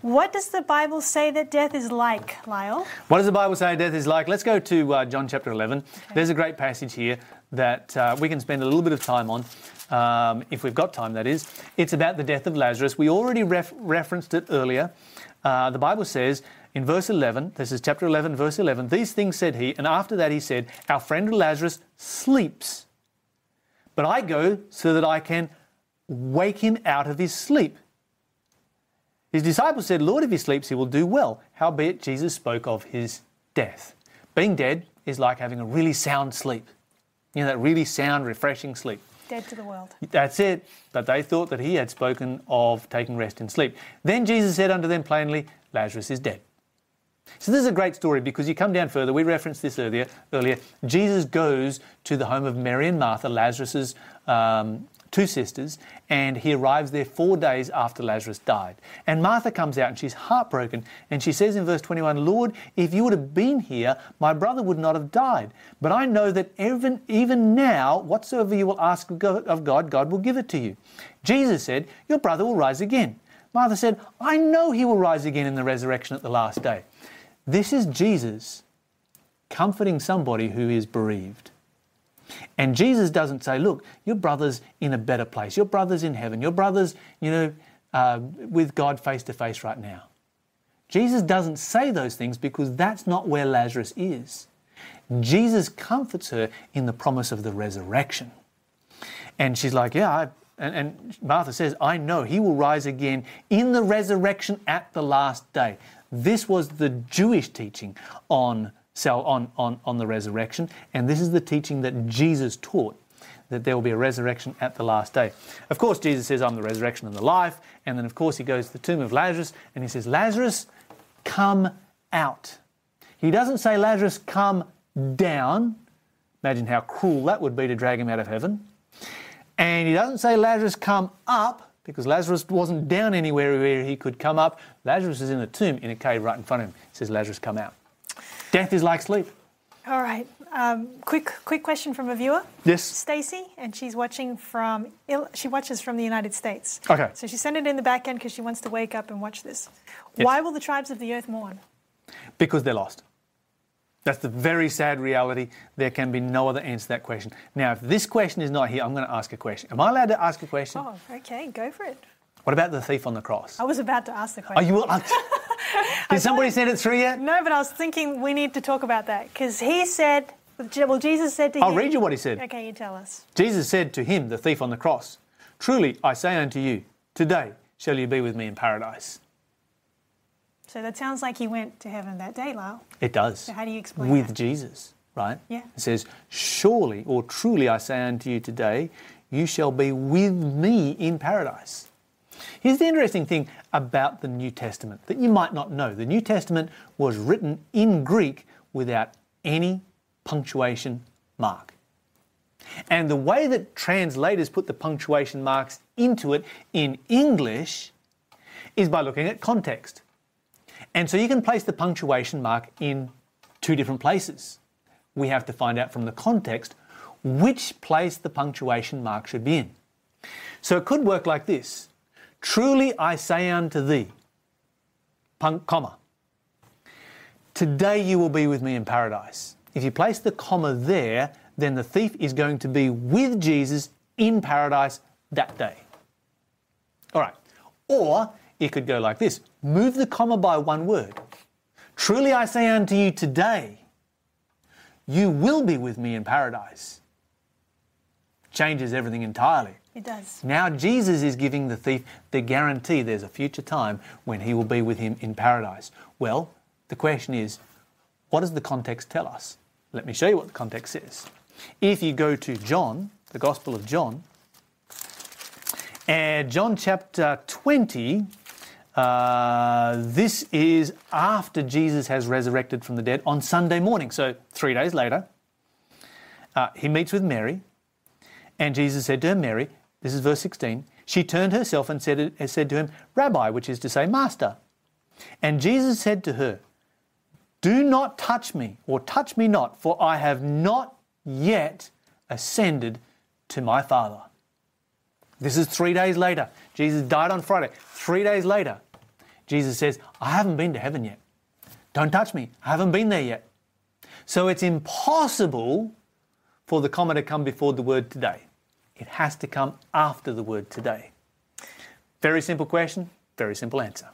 What does the Bible say that death is like, Lyle? What does the Bible say death is like? Let's go to uh, John chapter 11. Okay. There's a great passage here that uh, we can spend a little bit of time on um, if we've got time, that is. It's about the death of Lazarus. We already ref- referenced it earlier. Uh, the Bible says in verse 11, this is chapter 11, verse 11, these things said he, and after that he said, Our friend Lazarus sleeps, but I go so that I can wake him out of his sleep. His disciples said, Lord, if he sleeps, he will do well. Howbeit, Jesus spoke of his death. Being dead is like having a really sound sleep. You know, that really sound, refreshing sleep. Dead to the world. That's it. But they thought that he had spoken of taking rest in sleep. Then Jesus said unto them plainly, Lazarus is dead. So this is a great story because you come down further. We referenced this earlier. Earlier, Jesus goes to the home of Mary and Martha, Lazarus's um, two sisters, and he arrives there four days after Lazarus died. And Martha comes out and she's heartbroken, and she says in verse 21, Lord, if you would have been here, my brother would not have died. But I know that even, even now, whatsoever you will ask of God, God will give it to you. Jesus said, Your brother will rise again. Martha said, I know he will rise again in the resurrection at the last day. This is Jesus comforting somebody who is bereaved. And Jesus doesn't say, look, your brother's in a better place. Your brother's in heaven. Your brother's, you know, uh, with God face to face right now. Jesus doesn't say those things because that's not where Lazarus is. Jesus comforts her in the promise of the resurrection. And she's like, yeah, I, and, and Martha says, I know he will rise again in the resurrection at the last day. This was the Jewish teaching on so on, on, on the resurrection. And this is the teaching that Jesus taught that there will be a resurrection at the last day. Of course, Jesus says, I'm the resurrection and the life. And then, of course, he goes to the tomb of Lazarus and he says, Lazarus, come out. He doesn't say, Lazarus, come down. Imagine how cruel that would be to drag him out of heaven. And he doesn't say, Lazarus, come up, because Lazarus wasn't down anywhere where he could come up. Lazarus is in a tomb in a cave right in front of him. He says, Lazarus, come out. Death is like sleep. All right. um, quick quick question from a viewer, Yes. Stacy, and she's watching from she watches from the United States. Okay. So she sent it in the back end because she wants to wake up and watch this. Yes. Why will the tribes of the earth mourn? Because they're lost. That's the very sad reality. There can be no other answer to that question. Now, if this question is not here, I'm going to ask a question. Am I allowed to ask a question? Oh, okay, go for it. What about the thief on the cross? I was about to ask the Are question. you? Uh, did somebody send it through yet? No, but I was thinking we need to talk about that because he said, well, Jesus said to him I'll read you what he said. Okay, you tell us. Jesus said to him, the thief on the cross, Truly I say unto you, today shall you be with me in paradise. So that sounds like he went to heaven that day, Lyle. It does. So how do you explain With that? Jesus, right? Yeah. It says, Surely or truly I say unto you today, you shall be with me in paradise. Here's the interesting thing about the New Testament that you might not know. The New Testament was written in Greek without any punctuation mark. And the way that translators put the punctuation marks into it in English is by looking at context. And so you can place the punctuation mark in two different places. We have to find out from the context which place the punctuation mark should be in. So it could work like this Truly I say unto thee, comma, today you will be with me in paradise. If you place the comma there, then the thief is going to be with Jesus in paradise that day. All right. Or it could go like this move the comma by one word. Truly I say unto you today, you will be with me in paradise. Changes everything entirely. Does. Now Jesus is giving the thief the guarantee there's a future time when he will be with him in paradise. Well, the question is, what does the context tell us? Let me show you what the context is. If you go to John, the Gospel of John, and John chapter 20, uh, this is after Jesus has resurrected from the dead on Sunday morning, so three days later. Uh, he meets with Mary, and Jesus said to her, Mary, this is verse 16, she turned herself and said, said to him, Rabbi, which is to say, Master. And Jesus said to her, Do not touch me, or touch me not, for I have not yet ascended to my Father. This is three days later. Jesus died on Friday. Three days later, Jesus says, I haven't been to heaven yet. Don't touch me. I haven't been there yet. So it's impossible for the comma to come before the word today. It has to come after the word today. Very simple question, very simple answer.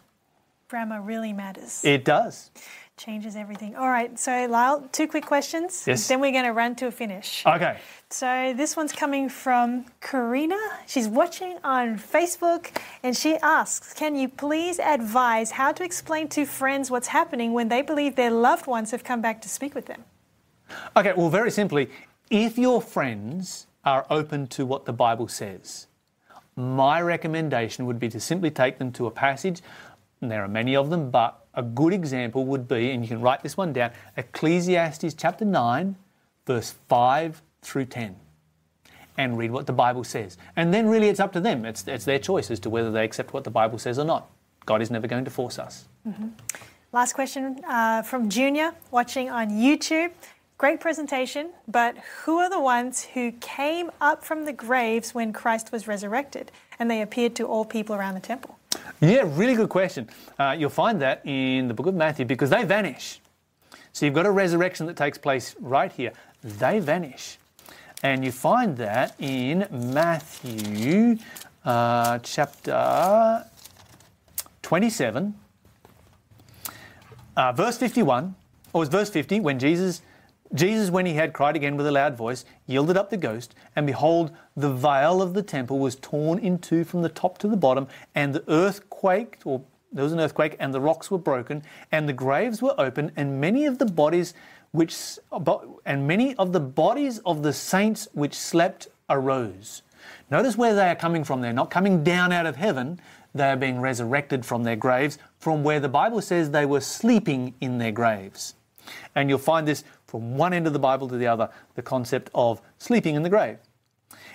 Grammar really matters. It does. Changes everything. All right, so Lyle, two quick questions. Yes. Then we're going to run to a finish. Okay. So this one's coming from Karina. She's watching on Facebook and she asks, Can you please advise how to explain to friends what's happening when they believe their loved ones have come back to speak with them? Okay, well, very simply, if your friends are open to what the Bible says, my recommendation would be to simply take them to a passage, and there are many of them, but a good example would be, and you can write this one down Ecclesiastes chapter 9, verse 5 through 10, and read what the Bible says. And then really it's up to them, it's, it's their choice as to whether they accept what the Bible says or not. God is never going to force us. Last question uh, from Junior watching on YouTube. Great presentation, but who are the ones who came up from the graves when Christ was resurrected and they appeared to all people around the temple? Yeah, really good question. Uh, you'll find that in the book of Matthew because they vanish. So you've got a resurrection that takes place right here. They vanish. And you find that in Matthew uh, chapter 27, uh, verse 51, or was verse 50, when Jesus, Jesus, when he had cried again with a loud voice, yielded up the ghost, and behold, the veil of the temple was torn in two from the top to the bottom, and the earth quaked, or there was an earthquake, and the rocks were broken, and the graves were open, and many of the bodies which, and many of the bodies of the saints which slept arose. Notice where they are coming from. They're not coming down out of heaven. They are being resurrected from their graves, from where the Bible says they were sleeping in their graves. And you'll find this from one end of the Bible to the other the concept of sleeping in the grave.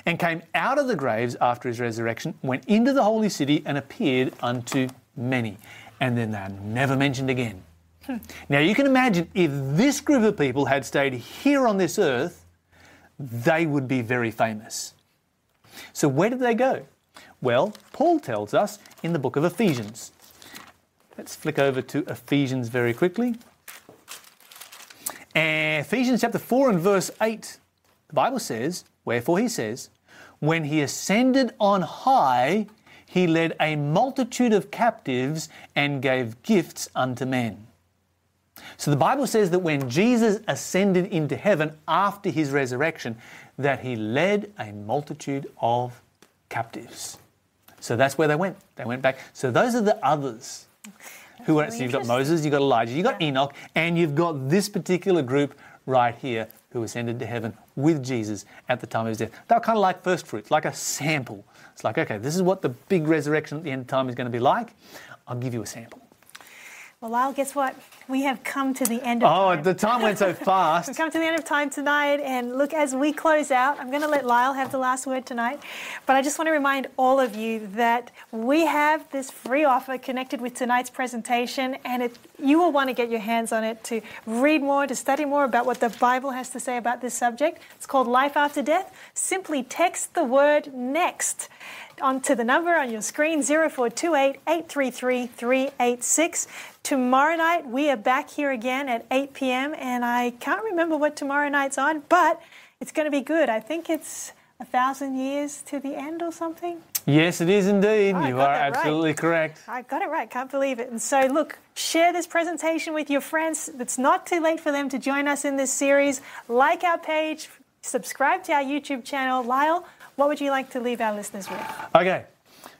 And came out of the graves after his resurrection, went into the holy city, and appeared unto many. And then they're never mentioned again. Hmm. Now you can imagine if this group of people had stayed here on this earth, they would be very famous. So where did they go? Well, Paul tells us in the book of Ephesians. Let's flick over to Ephesians very quickly. Ephesians chapter 4 and verse 8. The Bible says, Wherefore he says, When he ascended on high, he led a multitude of captives and gave gifts unto men. So the Bible says that when Jesus ascended into heaven after his resurrection, that he led a multitude of captives. So that's where they went. They went back. So those are the others. Who else? really You've got. Moses, you've got Elijah, you've got Enoch, and you've got this particular group right here who ascended to heaven with Jesus at the time of his death. They were kind of like first fruits, like a sample. It's like, okay, this is what the big resurrection at the end of time is going to be like. I'll give you a sample. Well, Lyle, guess what? We have come to the end of Oh, time. the time went so fast. We've come to the end of time tonight, and look, as we close out, I'm going to let Lyle have the last word tonight. But I just want to remind all of you that we have this free offer connected with tonight's presentation, and it, you will want to get your hands on it to read more, to study more about what the Bible has to say about this subject. It's called Life After Death. Simply text the word NEXT onto the number on your screen 0428 833 386. Tomorrow night we are back here again at 8 p.m. and I can't remember what tomorrow night's on, but it's going to be good. I think it's a thousand years to the end or something. Yes, it is indeed. I you are that right. absolutely correct. I got it right, can't believe it. And so, look, share this presentation with your friends. It's not too late for them to join us in this series. Like our page, subscribe to our YouTube channel. Lyle, what would you like to leave our listeners with? Okay,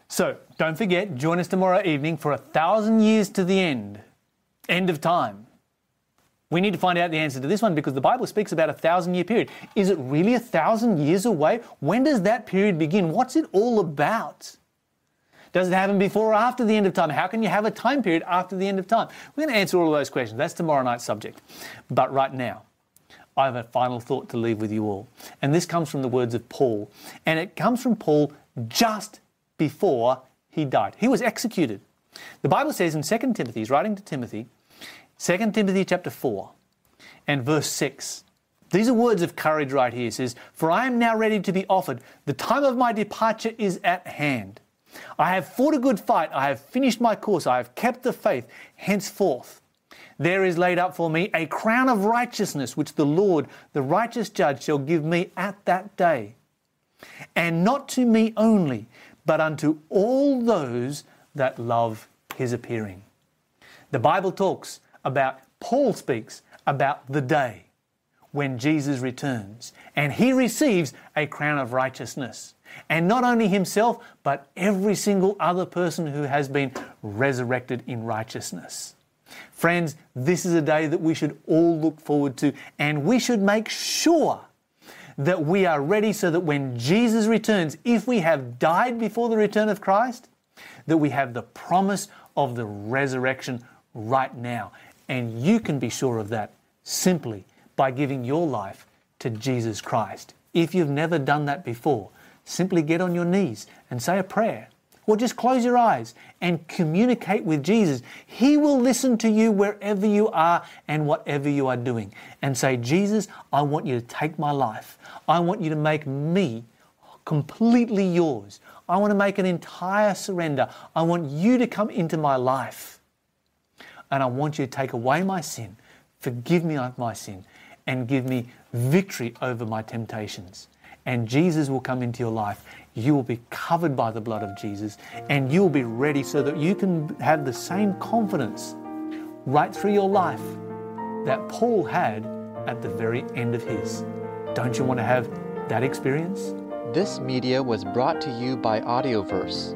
so don't forget, join us tomorrow evening for a thousand years to the end, end of time. We need to find out the answer to this one because the Bible speaks about a thousand year period. Is it really a thousand years away? When does that period begin? What's it all about? Does it happen before or after the end of time? How can you have a time period after the end of time? We're going to answer all of those questions. That's tomorrow night's subject. But right now, I have a final thought to leave with you all. And this comes from the words of Paul. And it comes from Paul just before he died. He was executed. The Bible says in 2 Timothy, he's writing to Timothy, 2 Timothy chapter 4 and verse 6. These are words of courage right here. It says, For I am now ready to be offered. The time of my departure is at hand. I have fought a good fight. I have finished my course. I have kept the faith. Henceforth, there is laid up for me a crown of righteousness, which the Lord, the righteous judge, shall give me at that day. And not to me only, but unto all those that love his appearing. The Bible talks about, Paul speaks about the day when Jesus returns and he receives a crown of righteousness. And not only himself, but every single other person who has been resurrected in righteousness. Friends, this is a day that we should all look forward to, and we should make sure that we are ready so that when Jesus returns, if we have died before the return of Christ, that we have the promise of the resurrection right now. And you can be sure of that simply by giving your life to Jesus Christ. If you've never done that before, simply get on your knees and say a prayer. Or just close your eyes and communicate with Jesus. He will listen to you wherever you are and whatever you are doing. And say, Jesus, I want you to take my life. I want you to make me completely yours. I want to make an entire surrender. I want you to come into my life. And I want you to take away my sin, forgive me of my sin, and give me victory over my temptations. And Jesus will come into your life. You will be covered by the blood of Jesus, and you will be ready so that you can have the same confidence right through your life that Paul had at the very end of his. Don't you want to have that experience? This media was brought to you by Audioverse,